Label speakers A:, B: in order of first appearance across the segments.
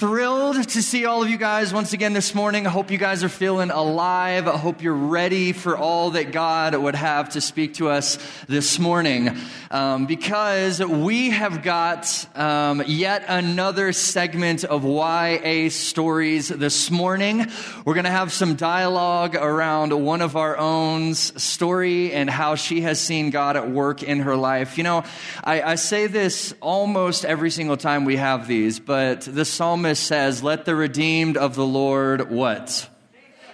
A: thrilled to see all of you guys once again this morning. I hope you guys are feeling alive. I hope you're ready for all that God would have to speak to us this morning. Um, because we have got um, yet another segment of YA stories this morning. We're going to have some dialogue around one of our own's story and how she has seen God at work in her life. You know, I, I say this almost every single time we have these, but the psalmist says, Let the redeemed of the Lord what?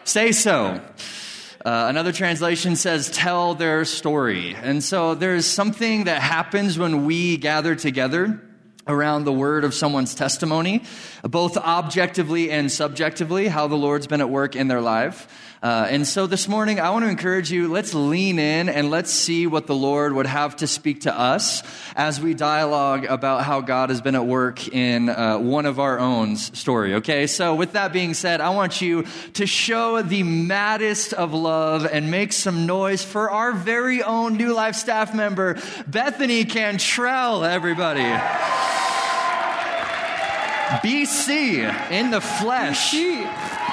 A: Say so. Uh, another translation says, tell their story. And so there's something that happens when we gather together around the word of someone's testimony, both objectively and subjectively, how the Lord's been at work in their life. Uh, and so this morning, I want to encourage you let's lean in and let's see what the Lord would have to speak to us as we dialogue about how God has been at work in uh, one of our own story. Okay, so with that being said, I want you to show the maddest of love and make some noise for our very own New Life staff member, Bethany Cantrell, everybody. BC in the flesh. BC.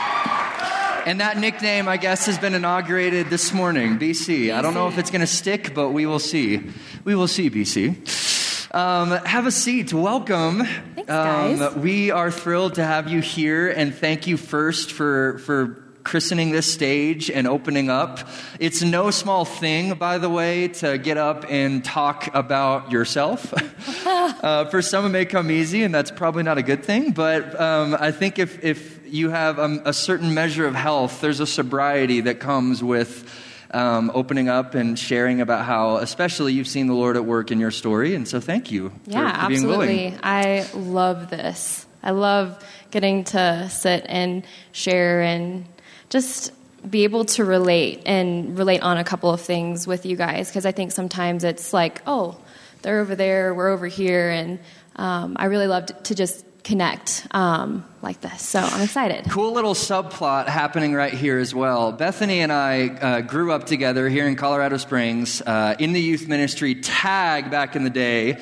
A: And that nickname, I guess, has been inaugurated this morning, BC. BC. I don't know if it's going to stick, but we will see. We will see, BC. Um, have a seat. Welcome.
B: Thanks, guys.
A: Um, we are thrilled to have you here, and thank you first for for christening this stage and opening up. It's no small thing, by the way, to get up and talk about yourself. uh, for some, it may come easy, and that's probably not a good thing. But um, I think if if you have a, a, certain measure of health, there's a sobriety that comes with. Um, opening up and sharing about how, especially, you've seen the Lord at work in your story. And so, thank you
B: yeah,
A: for, for
B: being
A: absolutely.
B: willing. I love this. I love getting to sit and share and just be able to relate and relate on a couple of things with you guys because I think sometimes it's like, oh, they're over there, we're over here, and um, I really love to just connect um, like this. So I'm excited.
A: Cool little subplot happening right here as well. Bethany and I uh, grew up together here in Colorado Springs uh, in the youth ministry tag back in the day.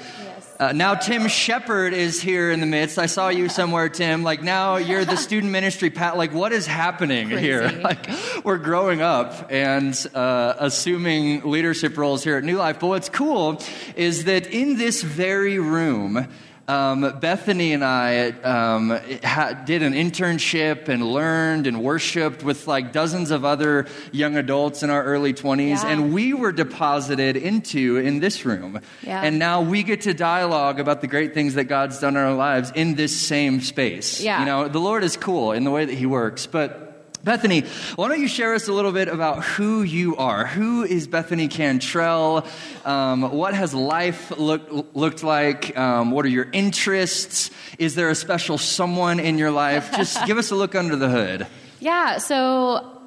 A: Uh, now Tim Shepard is here in the midst. I saw you somewhere, Tim. Like now you're the student ministry pat. Like what is happening
B: Crazy.
A: here? Like we're growing up and uh, assuming leadership roles here at New Life. But what's cool is that in this very room. Um, Bethany and I um, ha- did an internship and learned and worshiped with like dozens of other young adults in our early 20s,
B: Yeah.
A: and we were deposited into in this room.
B: Yeah.
A: And now we get to dialogue about the great things that God's done in our lives in this same space.
B: Yeah.
A: You know, the Lord is cool in the way that He works, but. Bethany, why don't you share us a little bit about who you are? Who is Bethany Cantrell? Um, what has life look, looked like? Um, what are your interests? Is there a special someone in your life? Just give us a look under the hood.
B: Yeah, so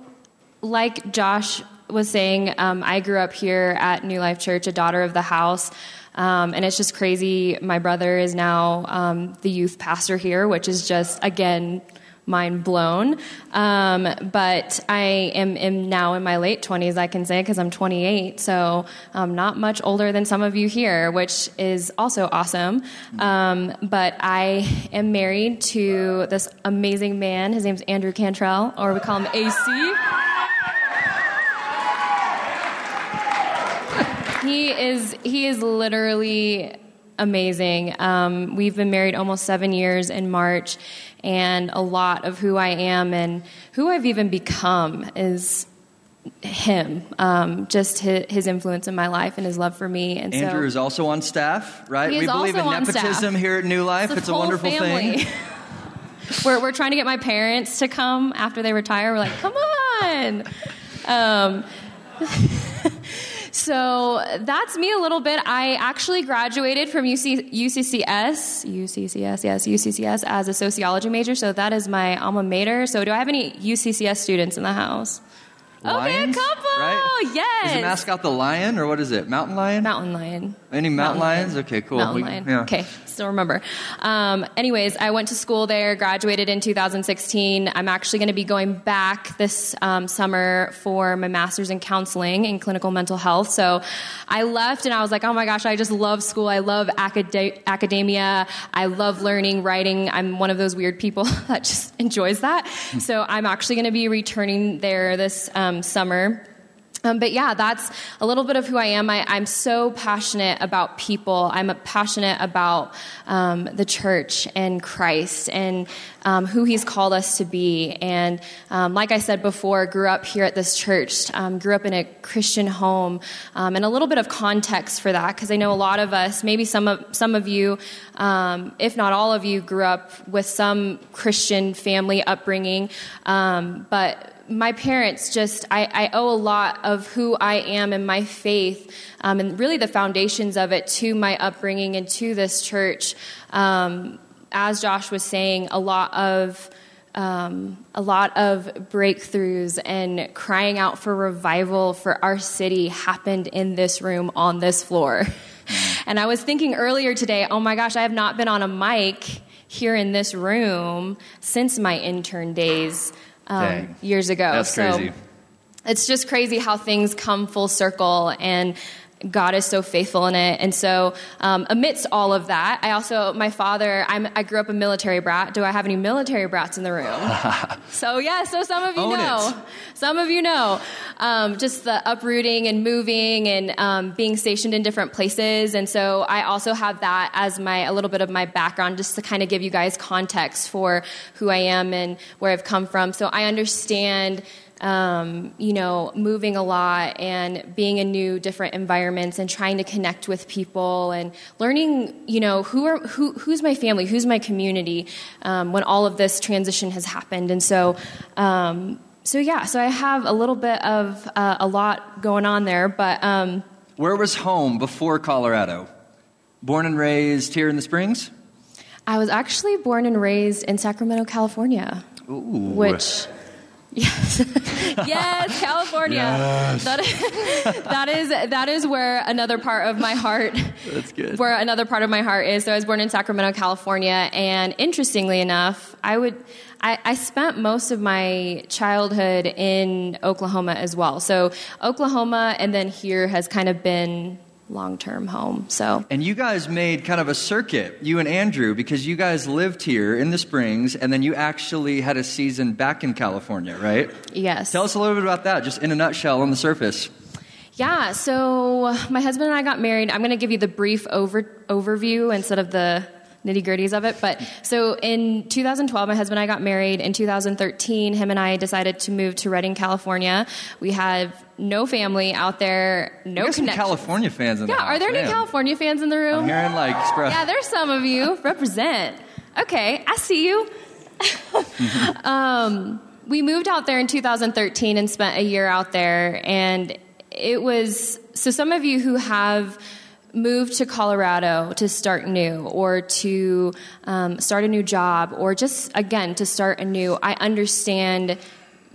B: like Josh was saying, um, I grew up here at New Life Church, a daughter of the house. Um, and it's just crazy. My brother is now um, the youth pastor here, which is just, again, mind blown. Um, but I am, am now in my late 20s, I can say, because I'm 28. So I'm not much older than some of you here, which is also awesome. Um, but I am married to this amazing man. His name's Andrew Cantrell, or we call him AC. he is he is literally amazing. Um, we've been married almost seven years in March, and a lot of who I am and who I've even become is him. Um, just his, his influence in my life and his love for me. And
A: Andrew
B: so
A: is also on staff, right? We believe in nepotism here at New Life.
B: the
A: It's a wonderful
B: family.
A: thing.
B: we're, we're trying to get my parents to come after they retire. We're like, come on. Um, so that's me a little bit. I actually graduated from UC, UCCS, UCCS, yes, UCCS as a sociology major. So that is my alma mater. So do I have any UCCS students in the house?
A: Lions,
B: okay, a couple.
A: right?
B: Yes.
A: Is the mascot the lion or what is it? Mountain lion?
B: Mountain lion.
A: Any mountain,
B: Mountain
A: lions?
B: lion.
A: Okay, cool.
B: Mountain
A: We-
B: lion.
A: yeah.
B: Okay, still remember. Um, anyways, I went to school there, graduated in 2016. I'm actually going to be going back this um, summer for my master's in counseling in clinical mental health. So I left and I was like, oh my gosh, I just love school. I love acad- academia. I love learning, writing. I'm one of those weird people that just enjoys that. so I'm actually going to be returning there this um, summer. Um, but yeah, that's a little bit of who I am. I, I'm so passionate about people. I'm passionate about um, the church and Christ and um, who He's called us to be. And um, like I said before, grew up here at this church, um, grew up in a Christian home, um, and a little bit of context for that because I know a lot of us, maybe some of some of you, um, if not all of you, grew up with some Christian family upbringing, um, but my parents just I, I, owe a lot of who i am and my faith um, and really the foundations of it to my upbringing and to this church. Um, as josh was saying a lot of um, a lot of breakthroughs and crying out for revival for our city happened in this room on this floor. And i was thinking earlier today oh my gosh i have not been on a mic here in this room since my intern days um, years ago.
A: That's
B: so
A: crazy.
B: it's just crazy how things come full circle and God is so faithful in it. And so, um, amidst all of that, I also, my father, I'm, I grew up a military brat. Do I have any military brats in the room? so, yeah, so some of you
A: Own
B: know.
A: it.
B: Some of you know. Um, just the uprooting and moving and um, being stationed in different places. And so, I also have that as my, a little bit of my background just to kind of give you guys context for who I am and where I've come from. So, I understand um, you know, moving a lot and being in new, different environments and trying to connect with people and learning, you know, who are who who's my family, who's my community um, when all of this transition has happened, and so. Um, so yeah, so I have a little bit of uh, a lot going on there, but um,
A: Where was home before Colorado? Born and raised here in the Springs?
B: I was actually born and raised in Sacramento, California.
A: Ooh.
B: Which, yes, yes, California. That, is, that is that is where another part of my heart.
A: That's good.
B: Where another part of my heart is. So I was born in Sacramento, California, and interestingly enough, I would. I, I spent most of my childhood in Oklahoma as well. So Oklahoma, and then here has kind of been long-term home. So
A: And you guys made kind of a circuit, you and Andrew, because you guys lived here in the Springs, and then you actually had a season back in California, right?
B: yes,
A: Tell us a little bit about that, just in a nutshell on the surface.
B: Yeah, so my husband and I got married. I'm going to give you the brief over, overview instead of the nitty gritties of it. But so in 2012, my husband and I got married. In 2013, him and I decided to move to Redding, California. We have no family out there, no
A: We got some
B: connection.
A: California fans in the
B: Yeah,
A: house.
B: are there any
A: man.
B: California fans in the room?
A: I'm hearing like express.
B: Yeah, there's some of you. Represent. Okay, I see you. um, we moved out there in 2013 and spent a year out there, and it was so. Some of you who have moved to Colorado to start new, or to um, start a new job, or just again to start anew, I understand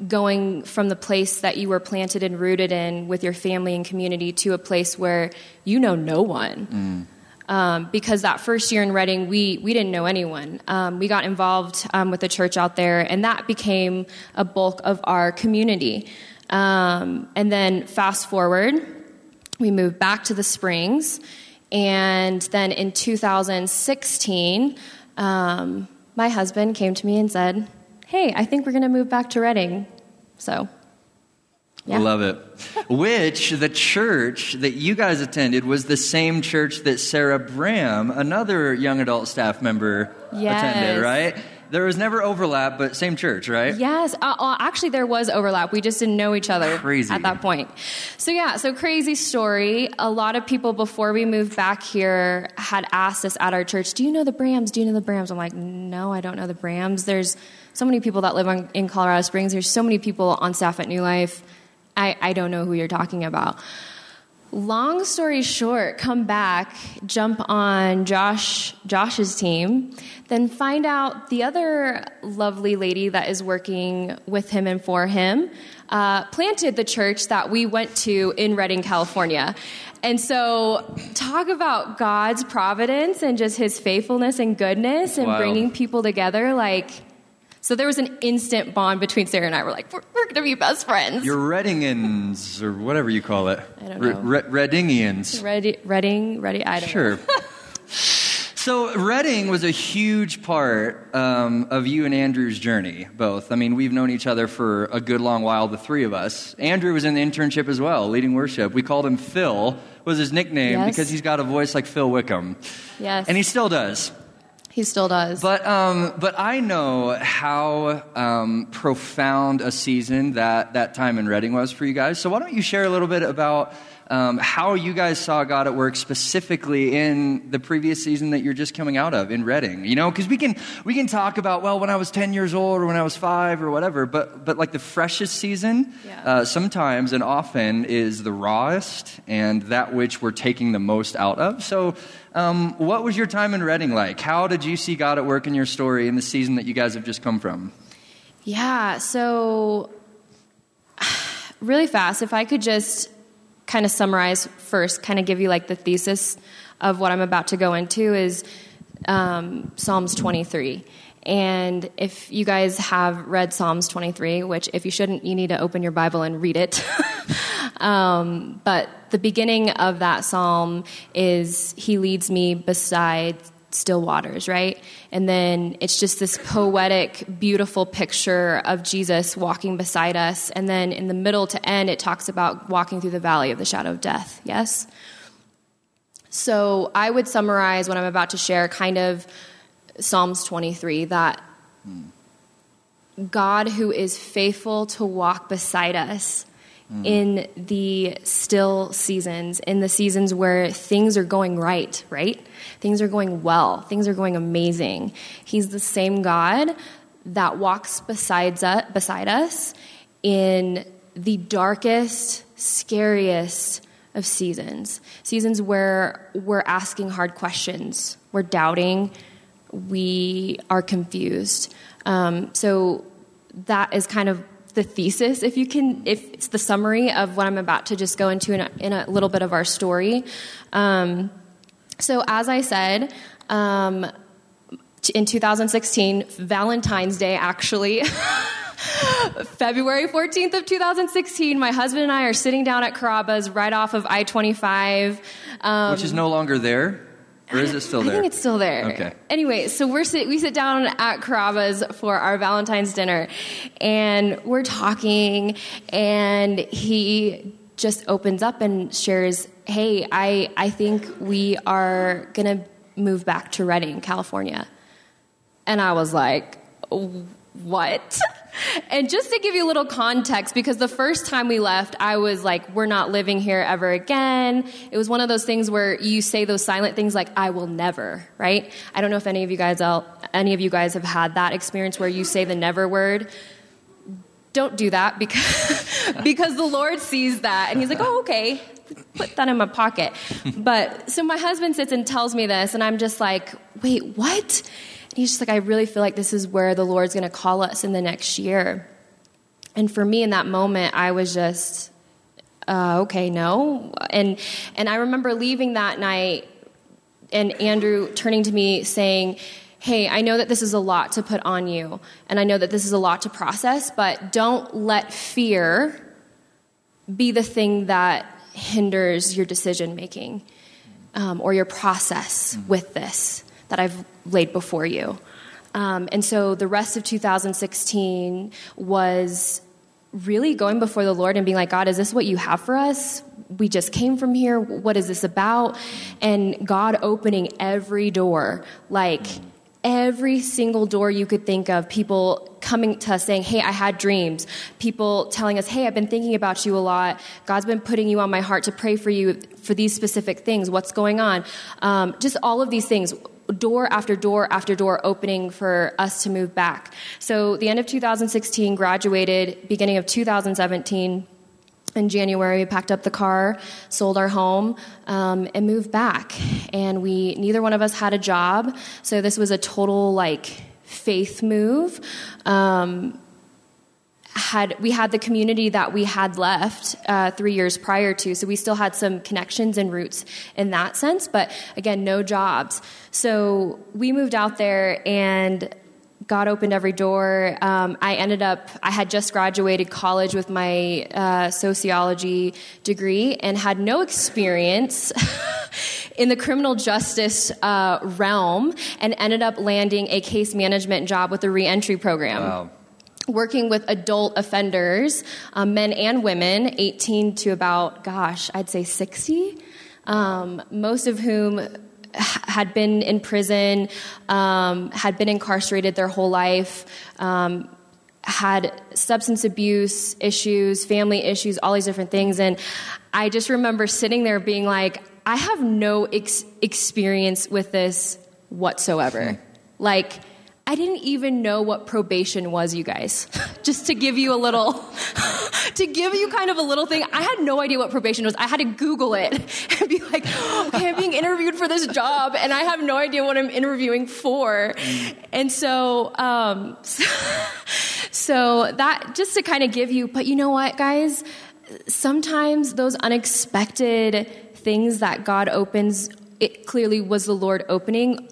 B: going from the place that you were planted and rooted in with your family and community to a place where you know no one. Um, because that first year in Redding, we, we didn't know anyone. Um, we got involved um, with the church out there, and that became a bulk of our community. Um, and then fast forward, we moved back to the Springs, and then in 2016, um, my husband came to me and said, "Hey, I think we're going to move back to Redding." So,
A: I
B: yeah.
A: love it. Which the church that you guys attended was the same church that Sarah Bram, another young adult staff member,
B: Yes.
A: attended, right? There was never overlap, but same church, right?
B: Yes, uh, uh, actually, there was overlap. We just didn't know each other
A: Crazy.
B: at that point. So yeah, so crazy story. A lot of people before we moved back here had asked us at our church, "Do you know the Brams? Do you know the Brams?" I'm like, "No, I don't know the Brams." There's so many people that live on, in Colorado Springs. There's so many people on staff at New Life. I, I don't know who you're talking about. Long story short, come back, jump on Josh Josh's team, then find out the other lovely lady that is working with him and for him uh, planted the church that we went to in Redding, California. And so, talk about God's providence and just His faithfulness and goodness and
A: Wow.
B: bringing people together. Like, so there was an instant bond between Sarah and I. We're like, we're, we're going to be best friends.
A: Your Reddingians, or whatever you call it.
B: I don't know.
A: Re- Re- Reddingians.
B: Ready, Redding, ready. I don't know.
A: Sure. So Redding was a huge part um, of you and Andrew's journey, both. I mean, we've known each other for a good long while, the three of us. Andrew was in the internship as well, leading worship. We called him Phil, was his nickname,
B: Yes.
A: because he's got a voice like Phil Wickham.
B: Yes,
A: And he still does.
B: He still does.
A: But, um, but I know how um, profound a season that, that time in Redding was for you guys. So why don't you share a little bit about um, how you guys saw God at work specifically in the previous season that you're just coming out of in Redding? You know, because we can, we can talk about, well, when I was 10 years old or when I was five or whatever, but, but like the freshest season
B: Yeah.
A: uh, sometimes and often is the rawest and that which we're taking the most out of. So, um, what was your time in Redding like? How did you see God at work in your story in the season that you guys have just come from?
B: Yeah, so really fast, if I could just kind of summarize first, kind of give you like the thesis of what I'm about to go into is um, Psalms 23. And if you guys have read Psalms 23, which if you shouldn't, you need to open your Bible and read it. um, but the beginning of that psalm is He leads me beside still waters, right? And then it's just this poetic, beautiful picture of Jesus walking beside us. And then in the middle to end, it talks about walking through the valley of the shadow of death, yes? So I would summarize what I'm about to share kind of Psalms 23 that hmm. God who is faithful to walk beside us in the still seasons, in the seasons where things are going right, right? Things are going well, things are going amazing. He's the same God that walks besides us, beside us in the darkest, scariest of seasons. Seasons where we're asking hard questions, we're doubting, we are confused. Um, so that is kind of the thesis, if you can, if it's the summary of what I'm about to just go into in a, in a little bit of our story. Um, so, as I said, um, in 2016, Valentine's Day, actually. February 14th of 2016, my husband and I are sitting down at Carrabba's right off of I-25. Um,
A: Which is no longer there? Or is it still there?
B: I think it's still there.
A: Okay.
B: Anyway, so we're sit, we sit down at Carrabba's for our Valentine's dinner, and we're talking, and he just opens up and shares, "Hey, I I think we are gonna move back to Redding, California," and I was like, "What?" And just to give you a little context, because the first time we left, I was like, we're not living here ever again. It was one of those things where you say those silent things like, I will never, right? I don't know if any of you guys, el- any of you guys have had that experience where you say the never word. Don't do that because, because the Lord sees that and he's like, oh, okay, put that in my pocket. But so my husband sits and tells me this, and I'm just like, wait, what? He's just like, I really feel like this is where the Lord's going to call us in the next year. And for me in that moment, I was just, uh, okay, no. And, and I remember leaving that night and Andrew turning to me saying, Hey, I know that this is a lot to put on you, and I know that this is a lot to process, but don't let fear be the thing that hinders your decision making um, or your process with this that I've laid before you. Um, and so the rest of 2016 was really going before the Lord and being like, God, is this what you have for us? We just came from here. What is this about? And God opening every door, like every single door you could think of. People coming to us saying, Hey, I had dreams. People telling us, Hey, I've been thinking about you a lot. God's been putting you on my heart to pray for you for these specific things. What's going on? Um, just all of these things door after door after door opening for us to move back. So the end of 2016, graduated, beginning of 2017. in January, we packed up the car, sold our home, um, and moved back. And we neither one of us had a job, so this was a total like faith move. Um, had we had the community that we had left uh, three years prior to, so we still had some connections and roots in that sense. But again, no jobs. So we moved out there and God opened every door. Um, I ended up, I had just graduated college with my uh, sociology degree and had no experience in the criminal justice uh, realm and ended up landing a case management job with the reentry program.
A: Wow.
B: Working with adult offenders, um, men and women, 18 to about, gosh, I'd say 60, um, most of whom had been in prison, um, had been incarcerated their whole life, um, had substance abuse issues, family issues, all these different things. And I just remember sitting there being like, I have no ex- experience with this whatsoever. Hmm. Like, I didn't even know what probation was, you guys. Just to give you a little, to give you kind of a little thing. I had no idea what probation was. I had to Google it and be like, okay, I'm being interviewed for this job and I have no idea what I'm interviewing for. And so, um, so, so that just to kind of give you, but you know what, guys? Sometimes those unexpected things that God opens, it clearly was the Lord opening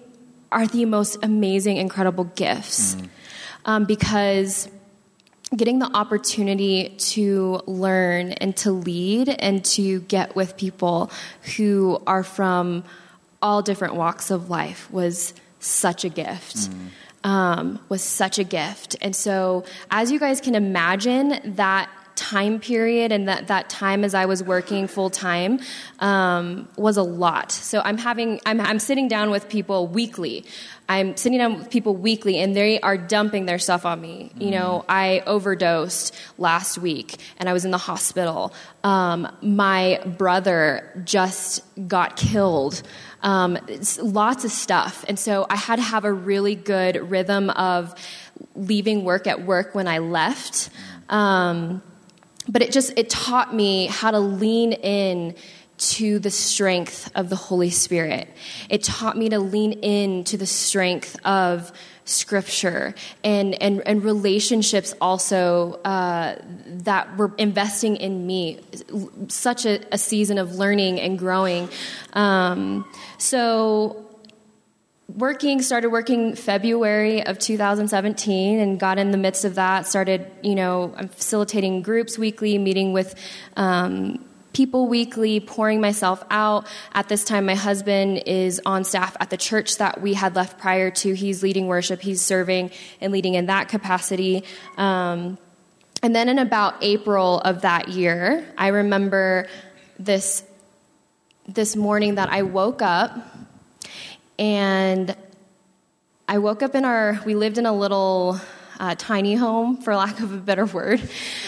B: are the most amazing, incredible gifts mm. um, because getting the opportunity to learn and to lead and to get with people who are from all different walks of life was such a gift. Mm. Um, was such a gift. And so, as you guys can imagine, that time period and that, that time as I was working full time um, was a lot. So I'm having I'm, I'm sitting down with people weekly. I'm sitting down with people weekly and they are dumping their stuff on me. You know, mm-hmm. I overdosed last week and I was in the hospital. Um, my brother just got killed. Um, lots of stuff. And so I had to have a really good rhythm of leaving work at work when I left. Um, but it just it taught me how to lean in to the strength of the Holy Spirit. It taught me to lean in to the strength of scripture and, and, and relationships also uh, that were investing in me. Such a, a season of learning and growing. Um, so working started working february of 2017 and got in the midst of that started you know facilitating groups weekly meeting with um, people weekly pouring myself out. At this time my husband is on staff at the church that we had left prior to. He's leading worship he's serving and leading in that capacity. Um, and then in about april of that year i remember this this morning that i woke up and I woke up in our, we lived in a little uh, tiny home, for lack of a better word.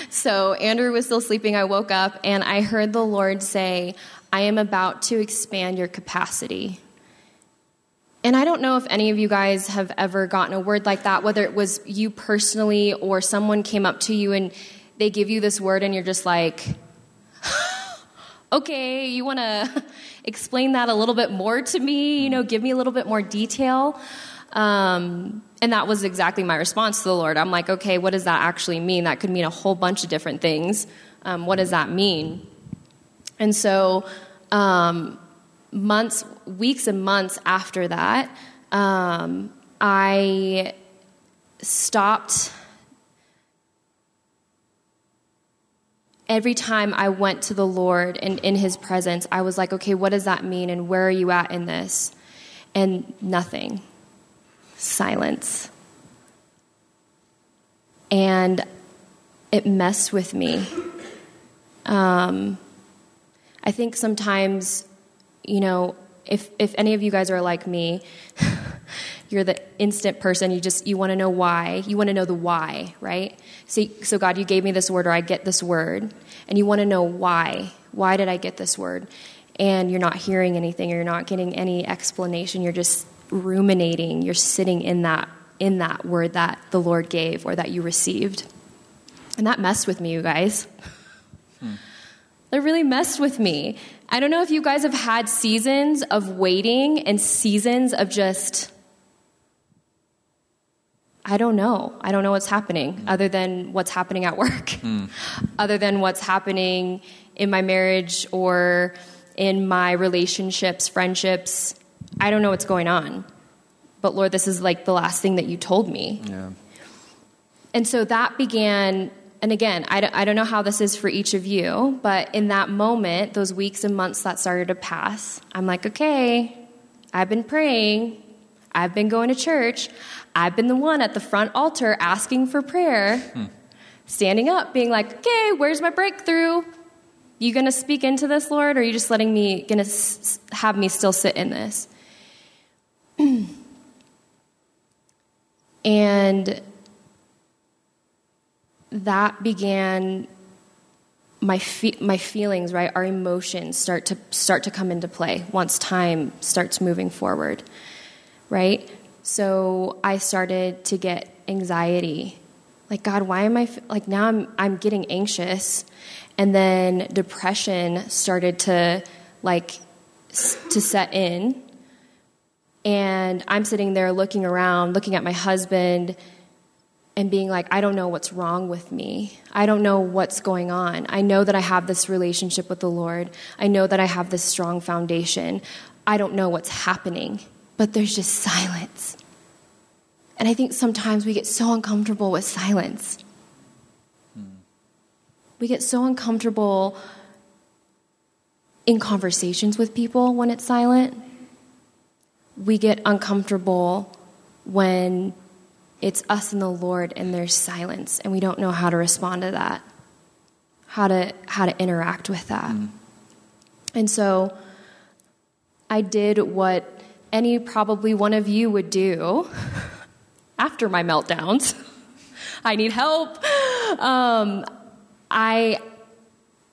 B: So Andrew was still sleeping. I woke up and I heard the Lord say, I am about to expand your capacity. And I don't know if any of you guys have ever gotten a word like that, whether it was you personally or someone came up to you and they give you this word and you're just like, okay, you want to explain that a little bit more to me, you know, give me a little bit more detail. Um, and that was exactly my response to the Lord. I'm like, okay, what does that actually mean? That could mean a whole bunch of different things. Um, what does that mean? And so, um, months, weeks, and months after that, um, I stopped every time I went to the Lord and in His presence, I was like, okay, what does that mean? And where are you at in this? And nothing. Silence. And it messed with me. Um, I think sometimes, you know, if, if any of you guys are like me, you're the instant person you just you want to know why you want to know the why right so, so god you gave me this word or i get this word and you want to know why. Why did i get this word? And you're not hearing anything or you're not getting any explanation. You're just ruminating. You're sitting in that in that word that the lord gave or that you received. And that messed with me you guys. Hmm. That really messed with me. I don't know if you guys have had seasons of waiting and seasons of just, I don't know. I don't know what's happening mm. other than what's happening at work, mm. other than what's happening in my marriage or in my relationships, friendships. I don't know what's going on. But Lord, this is like the last thing that you told me. Yeah. And so that began and again, I don't, I don't know how this is for each of you, but in that moment, those weeks and months that started to pass, I'm like, okay, I've been praying, I've been going to church, I've been the one at the front altar asking for prayer, hmm. standing up, being like, okay, where's my breakthrough? You gonna speak into this, Lord, or are you just letting me, gonna s- have me still sit in this? and that began my fe- my feelings right our emotions start to start to come into play once time starts moving forward right so i started to get anxiety like god why am i like now i'm i'm getting anxious and then depression started to like to set in and i'm sitting there looking around looking at my husband and being like, I don't know what's wrong with me. I don't know what's going on. I know that I have this relationship with the Lord. I know that I have this strong foundation. I don't know what's happening, but there's just silence. And I think sometimes we get so uncomfortable with silence. We get so uncomfortable in conversations with people when it's silent. We get uncomfortable when it's us and the Lord, and there's silence, and we don't know how to respond to that, how to how to interact with that. Mm. And so, I did what any probably one of you would do after my meltdowns. I need help. Um, I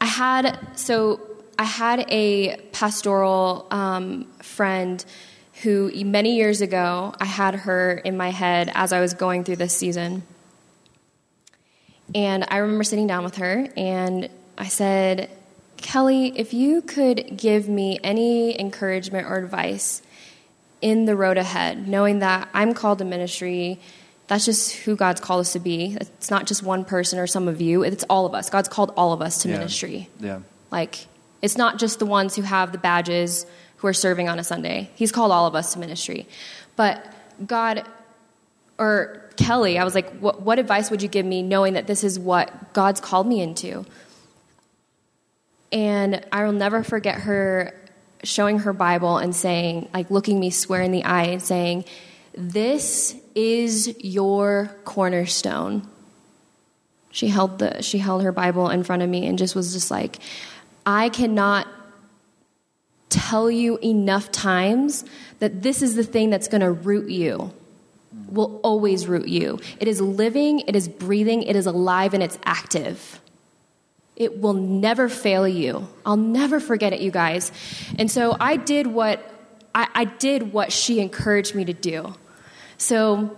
B: I had so I had a pastoral um, friend who many years ago I had her in my head as I was going through this season. And I remember sitting down with her and I said, Kelly, if you could give me any encouragement or advice in the road ahead, knowing that I'm called to ministry, that's just who God's called us to be. It's not just one person or some of you, it's all of us. God's called all of us to yeah. ministry.
A: Yeah.
B: Like, it's not just the ones who have the badges who are serving on a Sunday. He's called all of us to ministry. But God, or Kelly, I was like, what, what advice would you give me knowing that this is what God's called me into? And I will never forget her showing her Bible and saying, like looking me square in the eye and saying, This is your cornerstone. She held the she held her Bible in front of me and just was just like, I cannot tell you enough times that this is the thing that's to root you will always root you. It is living, it is breathing, it is alive, and it's active. It will never fail you. I'll never forget it, you guys. And so I did what I, I did what she encouraged me to do. So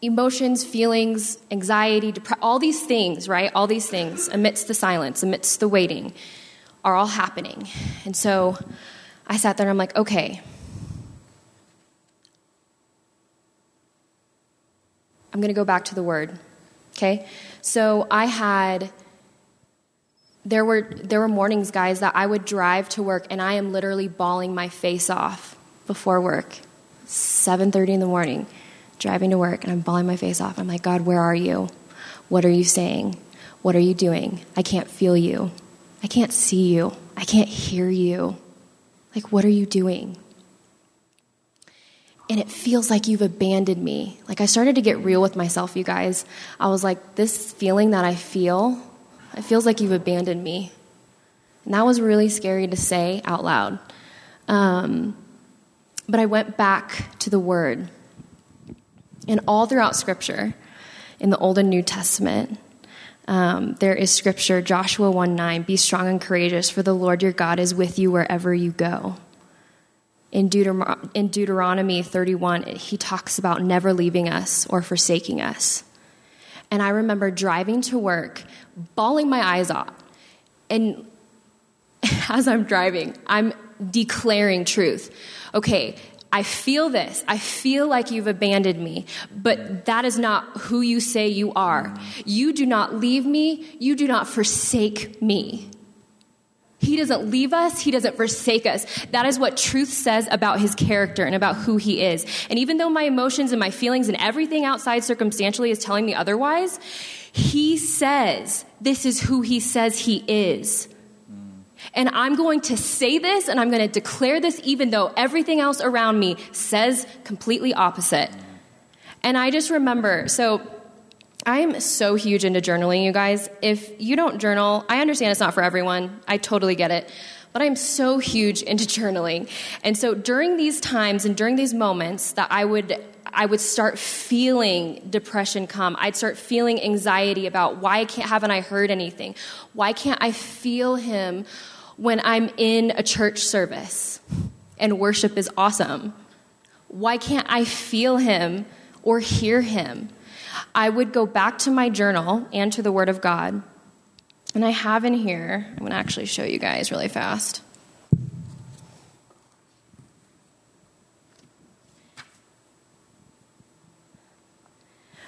B: emotions, feelings, anxiety, dep- all these things, right? All these things amidst the silence, amidst the waiting are all happening. And so I sat there and I'm like, okay. I'm going to go back to the word. Okay? So I had there were there were mornings guys that I would drive to work and I am literally bawling my face off before work. 7:30 in the morning, driving to work and I'm bawling my face off. I'm like, "God, where are you? What are you saying? What are you doing? I can't feel you." I can't see you. I can't hear you. Like, what are you doing? And it feels like you've abandoned me. Like, I started to get real with myself, you guys. I was like, this feeling that I feel, it feels like you've abandoned me. And that was really scary to say out loud. Um, but I went back to the Word. And all throughout Scripture, in the Old and New Testament, um, there is scripture, Joshua 1 9, be strong and courageous, for the Lord your God is with you wherever you go. In, Deuter- in Deuteronomy 31, he talks about never leaving us or forsaking us. And I remember driving to work, bawling my eyes out. And as I'm driving, I'm declaring truth. Okay, I feel this. I feel like you've abandoned me, but that is not who you say you are. You do not leave me. You do not forsake me. He doesn't leave us. He doesn't forsake us. That is what truth says about his character and about who he is. And even though my emotions and my feelings and everything outside circumstantially is telling me otherwise, he says this is who he says he is. And I'm going to say this and I'm going to declare this even though everything else around me says completely opposite. And I just remember, so I am so huge into journaling, you guys. If you don't journal, I understand it's not for everyone. I totally get it. But I'm so huge into journaling. And so during these times and during these moments that I would I would start feeling depression come. I'd start feeling anxiety about why can't haven't I heard anything? Why can't I feel him when I'm in a church service and worship is awesome? Why can't I feel him or hear him? I would go back to my journal and to the Word of God. And I have in here, I'm going to actually show you guys really fast.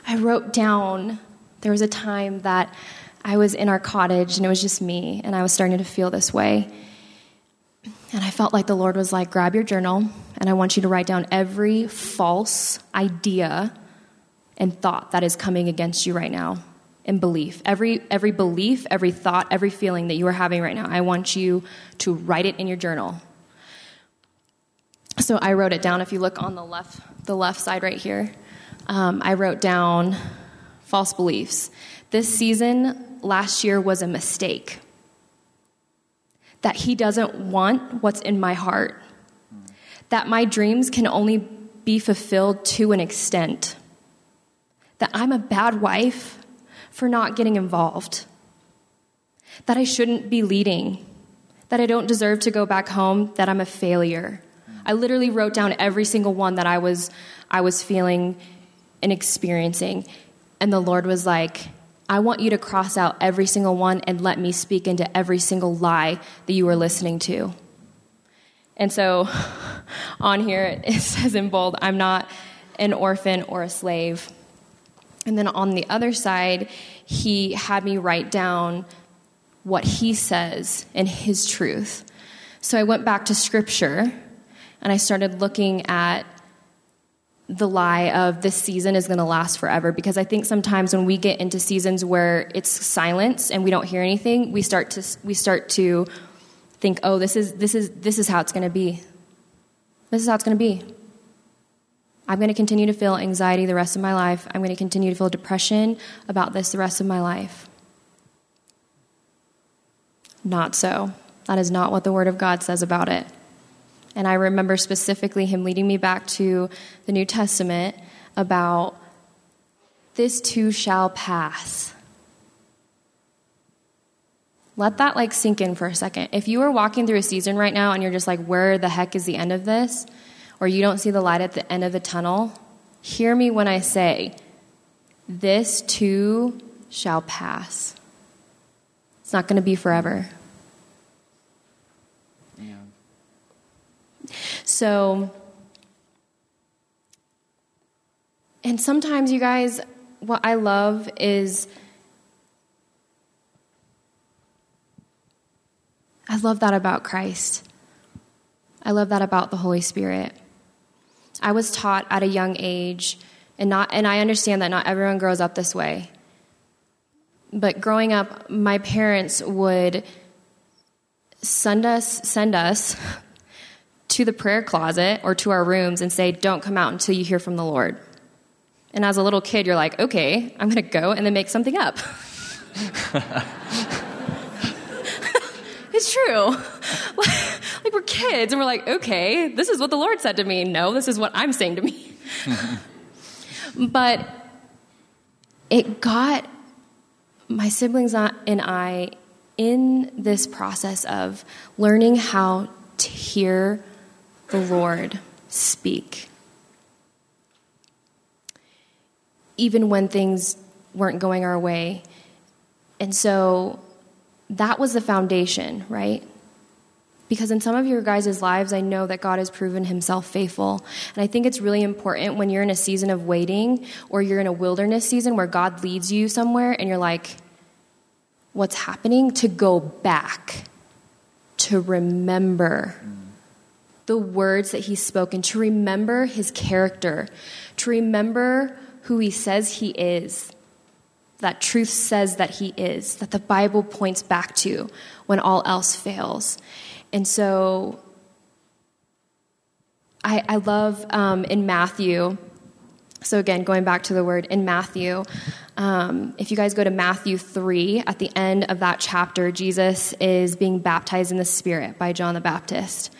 B: I wrote down, there was a time that I was in our cottage and it was just me, and I was starting to feel this way. And I felt like the Lord was like, grab your journal, and I want you to write down every false idea and thought that is coming against you right now and belief. Every, every belief, every thought, every feeling that you are having right now, I want you to write it in your journal. So I wrote it down. If you look on the left, the left side right here, um, I wrote down false beliefs. This season last year was a mistake. That he doesn't want what's in my heart. That my dreams can only be fulfilled to an extent that I'm a bad wife for not getting involved, that I shouldn't be leading, that I don't deserve to go back home, that I'm a failure. I literally wrote down every single one that I was I was feeling and experiencing. And the Lord was like, I want you to cross out every single one and let me speak into every single lie that you are listening to. And so on here it says in bold, I'm not an orphan or a slave. And then on the other side, he had me write down what he says and his truth. So I went back to scripture and I started looking at the lie of this season is going to last forever because I think sometimes when we get into seasons where it's silence and we don't hear anything, we start to we start to think, "Oh, this is this is this is how it's going to be. This is how it's going to be." I'm going to continue to feel anxiety the rest of my life. I'm going to continue to feel depression about this the rest of my life. Not so. That is not what the Word of God says about it. And I remember specifically him leading me back to the New Testament about this too shall pass. Let that like sink in for a second. If you are walking through a season right now and you're just like, where the heck is the end of this? Or you don't see the light at the end of the tunnel, hear me when I say, This too shall pass. It's not going to be forever. Yeah. So, and sometimes, you guys, what I love is. I love that about Christ. I love that about the Holy Spirit. I was taught at a young age, and not and I understand that not everyone grows up this way. But growing up, my parents would send us send us to the prayer closet or to our rooms and say, "Don't come out until you hear from the Lord." And as a little kid, you're like, "Okay, I'm going to go and then make something up." it's true. like we're kids and we're like, okay, this is what the Lord said to me. No, this is what I'm saying to me. but it got my siblings and I in this process of learning how to hear the Lord speak. Even when things weren't going our way. And so that was the foundation, right? Because in some of your guys' lives, I know that God has proven himself faithful. And I think it's really important when you're in a season of waiting or you're in a wilderness season where God leads you somewhere and you're like, what's happening? To go back, to remember the words that he's spoken, to remember his character, to remember who he says he is that truth says that he is, that the Bible points back to when all else fails. And so I, I love um, in Matthew, so again, going back to the word in Matthew, um, if you guys go to Matthew 3, at the end of that chapter, Jesus is being baptized in the Spirit by John the Baptist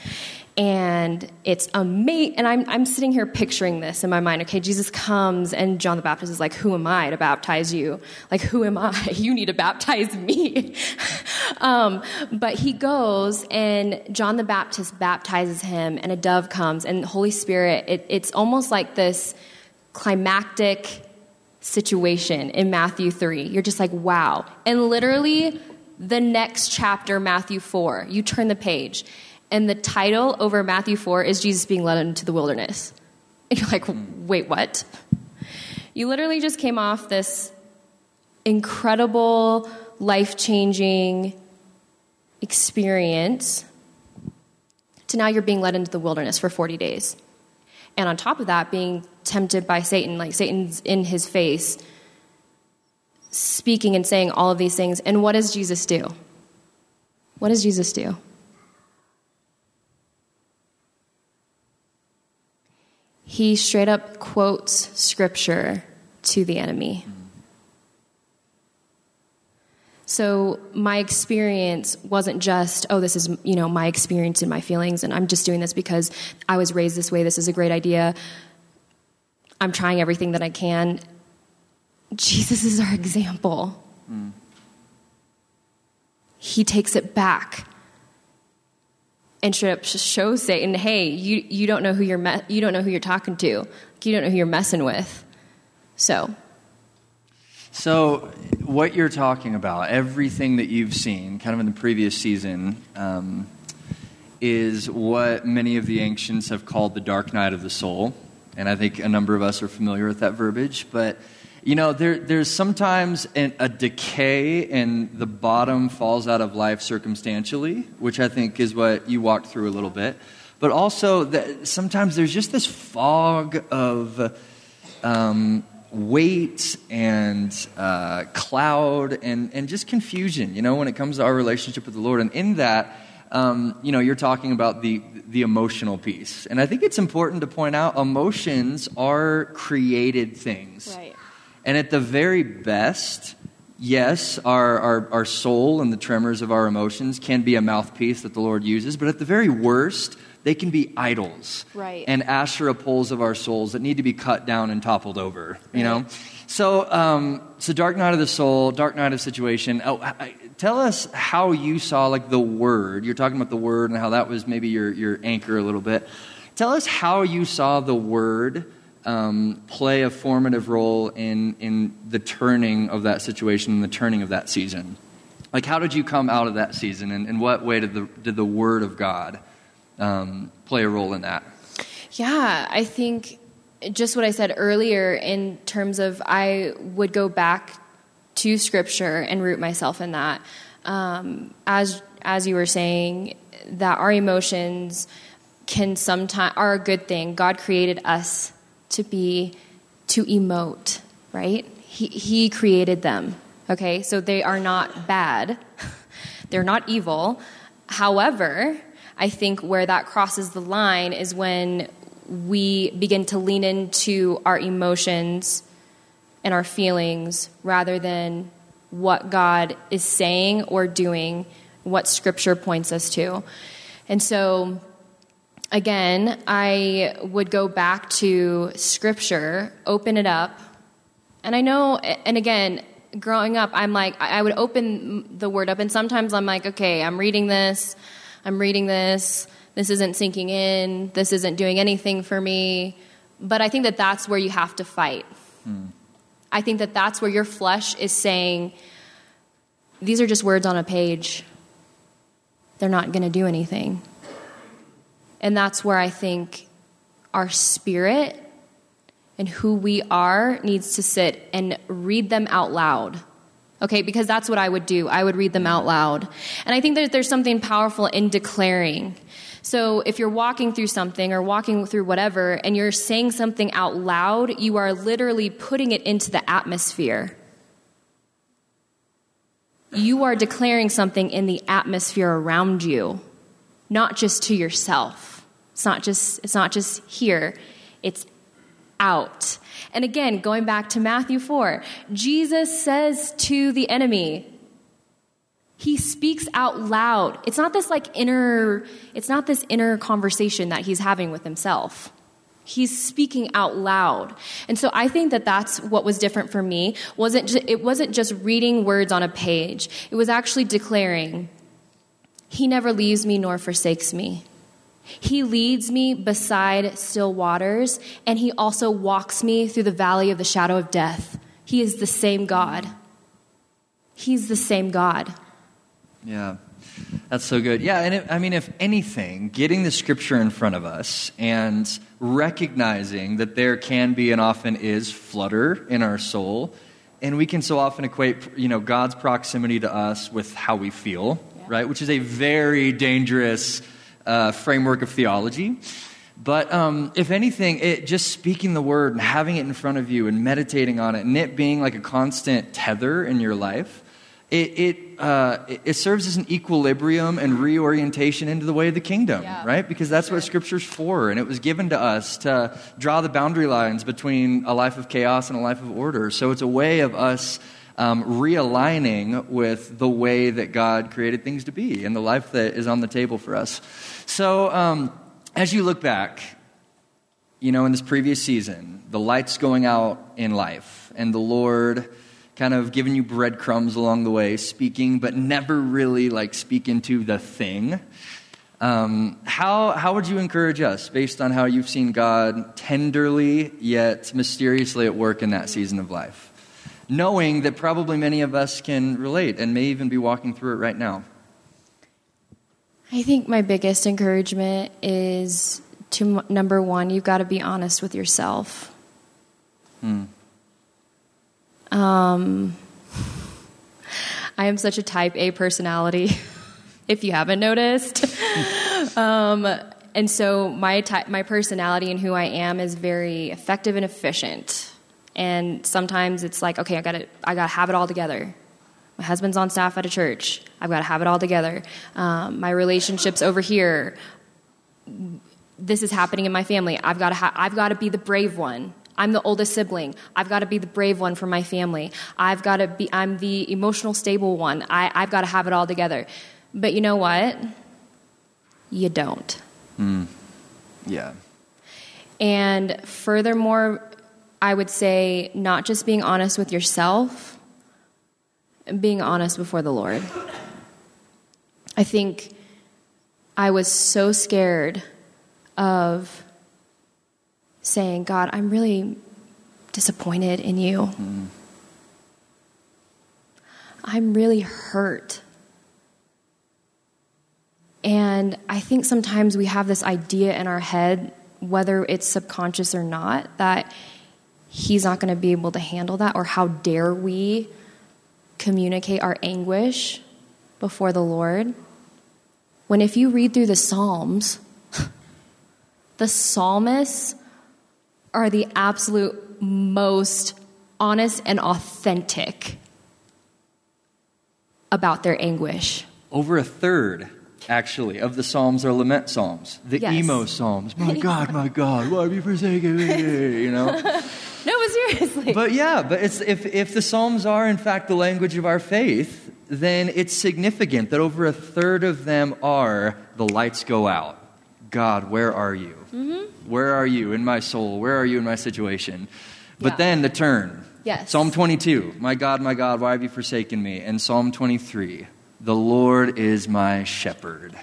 B: and it's amazing. And I'm, I'm sitting here picturing this in my mind. Okay, Jesus comes, and John the Baptist is like, Who am I to baptize you? Like, who am I? You need to baptize me. um, but he goes, and John the Baptist baptizes him, and a dove comes, and the Holy Spirit, it, it's almost like this climactic situation in Matthew 3. You're just like, wow. And literally, the next chapter, Matthew 4, you turn the page and the title over Matthew 4 is Jesus being led into the wilderness. And you're like, wait, what? You literally just came off this incredible, life changing experience to now you're being led into the wilderness for 40 days. And on top of that, being tempted by Satan, like Satan's in his face, speaking and saying all of these things. And what does Jesus do? What does Jesus do? He straight up quotes scripture to the enemy. So my experience wasn't just, oh, this is, you know, my experience and my feelings, and I'm just doing this because I was raised this way. This is a great idea. I'm trying everything that I can. Jesus is our example. Mm. He takes it back and up show Satan, hey, you, you don't know who you're me- you don't know who you're talking to. You don't know who you're messing with. So.
A: So, what you're talking about, everything that you've seen, kind of in the previous season, um, is what many of the ancients have called the dark night of the soul. And I think a number of us are familiar with that verbiage. But you know, there, there's sometimes an, a decay and the bottom falls out of life circumstantially, which I think is what you walked through a little bit. But also, that sometimes there's just this fog of um, weight and uh, cloud and, and just confusion, you know, when it comes to our relationship with the Lord. And in that, um, you know, you're talking about the, the emotional piece. And I think it's important to point out emotions are created things.
B: Right.
A: And at the very best, yes, our, our, our soul and the tremors of our emotions can be a mouthpiece that the Lord uses, but at the very worst, they can be idols
B: right.
A: and Asherah poles of our souls that need to be cut down and toppled over, you know? So, um, so dark night of the soul, dark night of situation. Oh, tell us how you saw like the word. You're talking about the word and how that was maybe your, your anchor a little bit. Tell us how you saw the word um, play a formative role in, in the turning of that situation and the turning of that season? Like, how did you come out of that season, and in what way did the, did the Word of God um, play a role in that?
B: Yeah, I think just what I said earlier in terms of I would go back to Scripture and root myself in that. Um, as as you were saying, that our emotions can sometimes are a good thing. God created us to be, to emote, right? He, he created them, okay? So they are not bad, they're not evil. However, I think where that crosses the line is when we begin to lean into our emotions and our feelings rather than what God is saying or doing, what Scripture points us to. And so again, I would go back to scripture, open it up. And I know, and again, growing up, I'm like, I would open the word up, and sometimes I'm like, okay, I'm reading this, I'm reading this, this isn't sinking in, this isn't doing anything for me. But I think that that's where you have to fight. Hmm. I think that that's where your flesh is saying, these are just words on a page they're not going to do anything. And that's where I think our spirit and who we are needs to sit and read them out loud. Okay, because that's what I would do. I would read them out loud. And I think that there's something powerful in declaring. So if you're walking through something or walking through whatever and you're saying something out loud, you are literally putting it into the atmosphere. You are declaring something in the atmosphere around you, not just to yourself. It's not just it's not just here. It's out. And again, going back to Matthew 4, Jesus says to the enemy, he speaks out loud. It's not this like inner it's not this inner conversation that he's having with himself. He's speaking out loud. And so I think that that's what was different for me. Wasn't it wasn't just reading words on a page. It was actually declaring, he never leaves me nor forsakes me. He leads me beside still waters, and He also walks me through the valley of the shadow of death. He is the same God. He's the same God.
A: Yeah, that's so good. Yeah, and it, I mean, if anything, getting the scripture in front of us and recognizing that there can be and often is flutter in our soul, and we can so often equate, you know, God's proximity to us with how we feel, yeah. right? Which is a very dangerous uh, framework of theology. But um, if anything, it just speaking the word and having it in front of you and meditating on it, and it being like a constant tether in your life, it it, uh, it serves as an equilibrium and reorientation into the way of the kingdom, yeah. right? Because that's what Scripture's for, and it was given to us to draw the boundary lines between a life of chaos and a life of order. So it's a way of us um, realigning with the way that God created things to be and the life that is on the table for us. So, um, as you look back, you know, in this previous season, the lights going out in life, and the Lord kind of giving you breadcrumbs along the way, speaking, but never really like speaking to the thing. Um, how, how would you encourage us based on how you've seen God tenderly yet mysteriously at work in that season of life? Knowing that probably many of us can relate and may even be walking through it right now?
B: I think my biggest encouragement is to number one, you've got to be honest with yourself. Hmm. Um, I am such a type A personality, if you haven't noticed. um, and so my type, my personality and who I am is very effective and efficient. And sometimes it's like, okay, I gotta, I gotta have it all together. My husband's on staff at a church. I've got to have it all together. Um, my relationships over here. This is happening in my family. I've got to. Ha- I've got to be the brave one. I'm the oldest sibling. I've got to be the brave one for my family. I've got to be. I'm the emotional stable one. I, I've got to have it all together. But you know what? You don't.
A: Mm. Yeah.
B: And furthermore, I would say not just being honest with yourself, being honest before the Lord. I think I was so scared of saying, God, I'm really disappointed in you. Mm. I'm really hurt. And I think sometimes we have this idea in our head, whether it's subconscious or not, that he's not going to be able to handle that? Or how dare we communicate our anguish before the Lord? When if you read through the Psalms, the psalmists are the absolute most honest and authentic about their anguish.
A: Over a third actually, of the Psalms are lament Psalms, the yes. emo Psalms. My God, my God, why have you forsaken me? You know? no,
B: but seriously.
A: But yeah, but it's, if, if the Psalms are, in fact, the language of our faith, then it's significant that over a third of them are the lights go out. God, where are you? Mm-hmm. Where are you in my soul? Where are you in my situation? But yeah. then the turn.
B: Yes.
A: Psalm 22, my God, my God, why have you forsaken me? And Psalm 23, the Lord is my shepherd.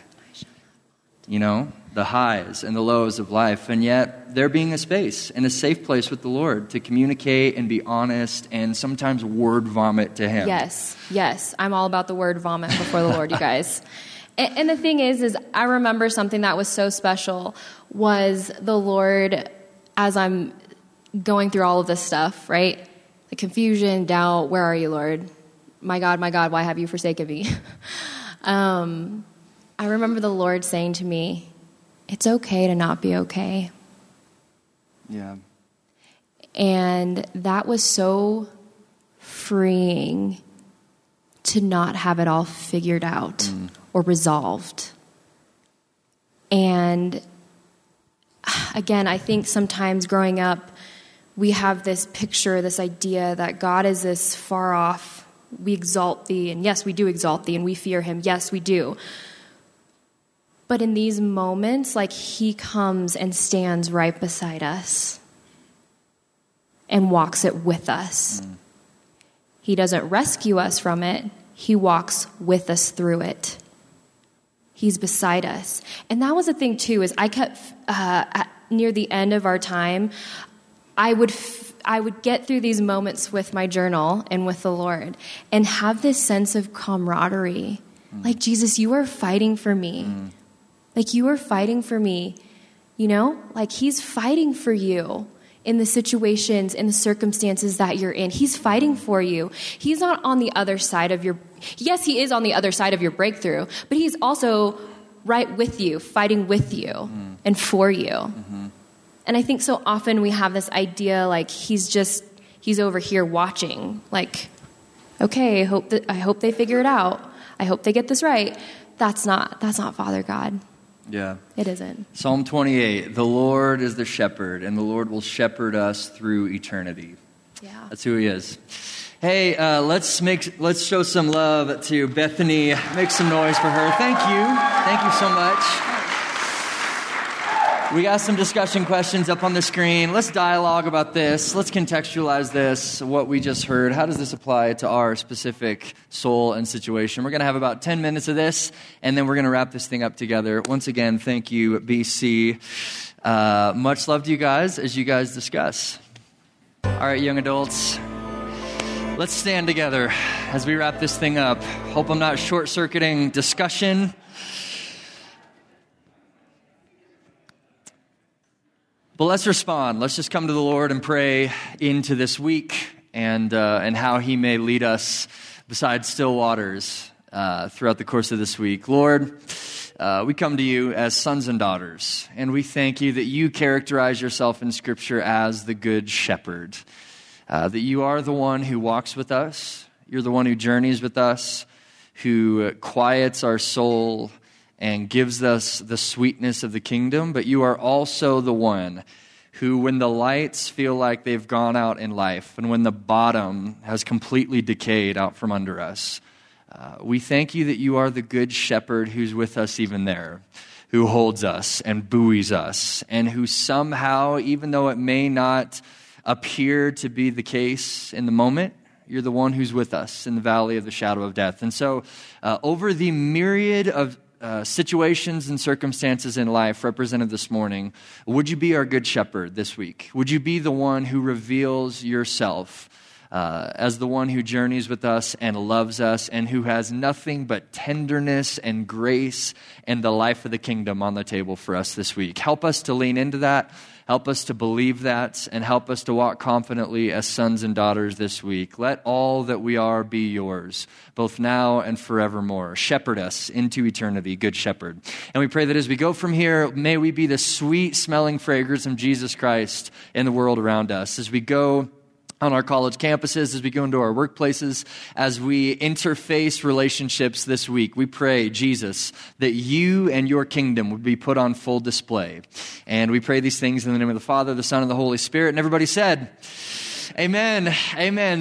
A: You know, the highs and the lows of life. And yet, there being a space and a safe place with the Lord to communicate and be honest and sometimes word vomit to Him.
B: Yes, yes. I'm all about the word vomit before the Lord, you guys. And, and the thing is, is I remember something that was so special was the Lord as I'm going through all of this stuff, right? The confusion, doubt, where are you, Lord? My God, my God, why have you forsaken me? um, I remember the Lord saying to me, It's okay to not be okay.
A: Yeah.
B: And that was so freeing to not have it all figured out mm. or resolved. And again, I think sometimes growing up, we have this picture, this idea that God is this far off. We exalt thee, and yes, we do exalt thee, and we fear him. Yes, we do. But in these moments, like he comes and stands right beside us and walks it with us. Mm. He doesn't rescue us from it, He walks with us through it. He's beside us. And that was the thing, too, is I kept, uh, at, near the end of our time, I would, f- I would get through these moments with my journal and with the Lord and have this sense of camaraderie. Mm. Like, Jesus, you are fighting for me. Mm. Like, you are fighting for me. You know? Like, He's fighting for you in the situations in the circumstances that you're in. He's fighting for you. He's not on the other side of your Yes, he is on the other side of your breakthrough, but he's also right with you, fighting with you mm. and for you. Mm-hmm. And I think so often we have this idea like he's just he's over here watching like okay, I hope that I hope they figure it out. I hope they get this right. That's not that's not Father God.
A: Yeah.
B: It isn't.
A: Psalm 28 The Lord is the shepherd, and the Lord will shepherd us through eternity.
B: Yeah.
A: That's who he is. Hey, uh, let's make let's show some love to Bethany. Make some noise for her. Thank you. Thank you so much. We got some discussion questions up on the screen. Let's dialogue about this. Let's contextualize this, what we just heard. How does this apply to our specific soul and situation? We're going to have about 10 minutes of this, and then we're going to wrap this thing up together. Once again, thank you, BC. Uh, much love to you guys as you guys discuss. All right, young adults, let's stand together as we wrap this thing up. Hope I'm not short circuiting discussion. But let's respond. Let's just come to the Lord and pray into this week and, uh, and how He may lead us beside still waters uh, throughout the course of this week. Lord, uh, we come to you as sons and daughters, and we thank you that you characterize yourself in Scripture as the Good Shepherd, uh, that you are the one who walks with us, you're the one who journeys with us, who quiets our soul and gives us the sweetness of the kingdom, but you are also the one who, when the lights feel like they've gone out in life and when the bottom has completely decayed out from under us, uh, we thank you that you are the good shepherd who's with us even there, who holds us and buoys us, and who somehow, even though it may not appear to be the case in the moment, you're the one who's with us in the valley of the shadow of death. And so, uh, over the myriad of uh, situations and circumstances in life represented this morning, would you be our good shepherd this week? Would you be the one who reveals yourself uh, as the one who journeys with us and loves us and who has nothing but tenderness and grace and the life of the kingdom on the table for us this week? Help us to lean into that. Help us to believe that and help us to walk confidently as sons and daughters this week. Let all that we are be yours, both now and forevermore. Shepherd us into eternity, Good Shepherd. And we pray that as we go from here, may we be the sweet smelling fragrance of Jesus Christ in the world around us. As we go, on our college campuses, as we go into our workplaces, as we interface relationships this week. We pray, Jesus, that you and your kingdom would be put on full display. And we pray these things in the name of the Father, the Son, and the Holy Spirit. And everybody said, Amen. Amen.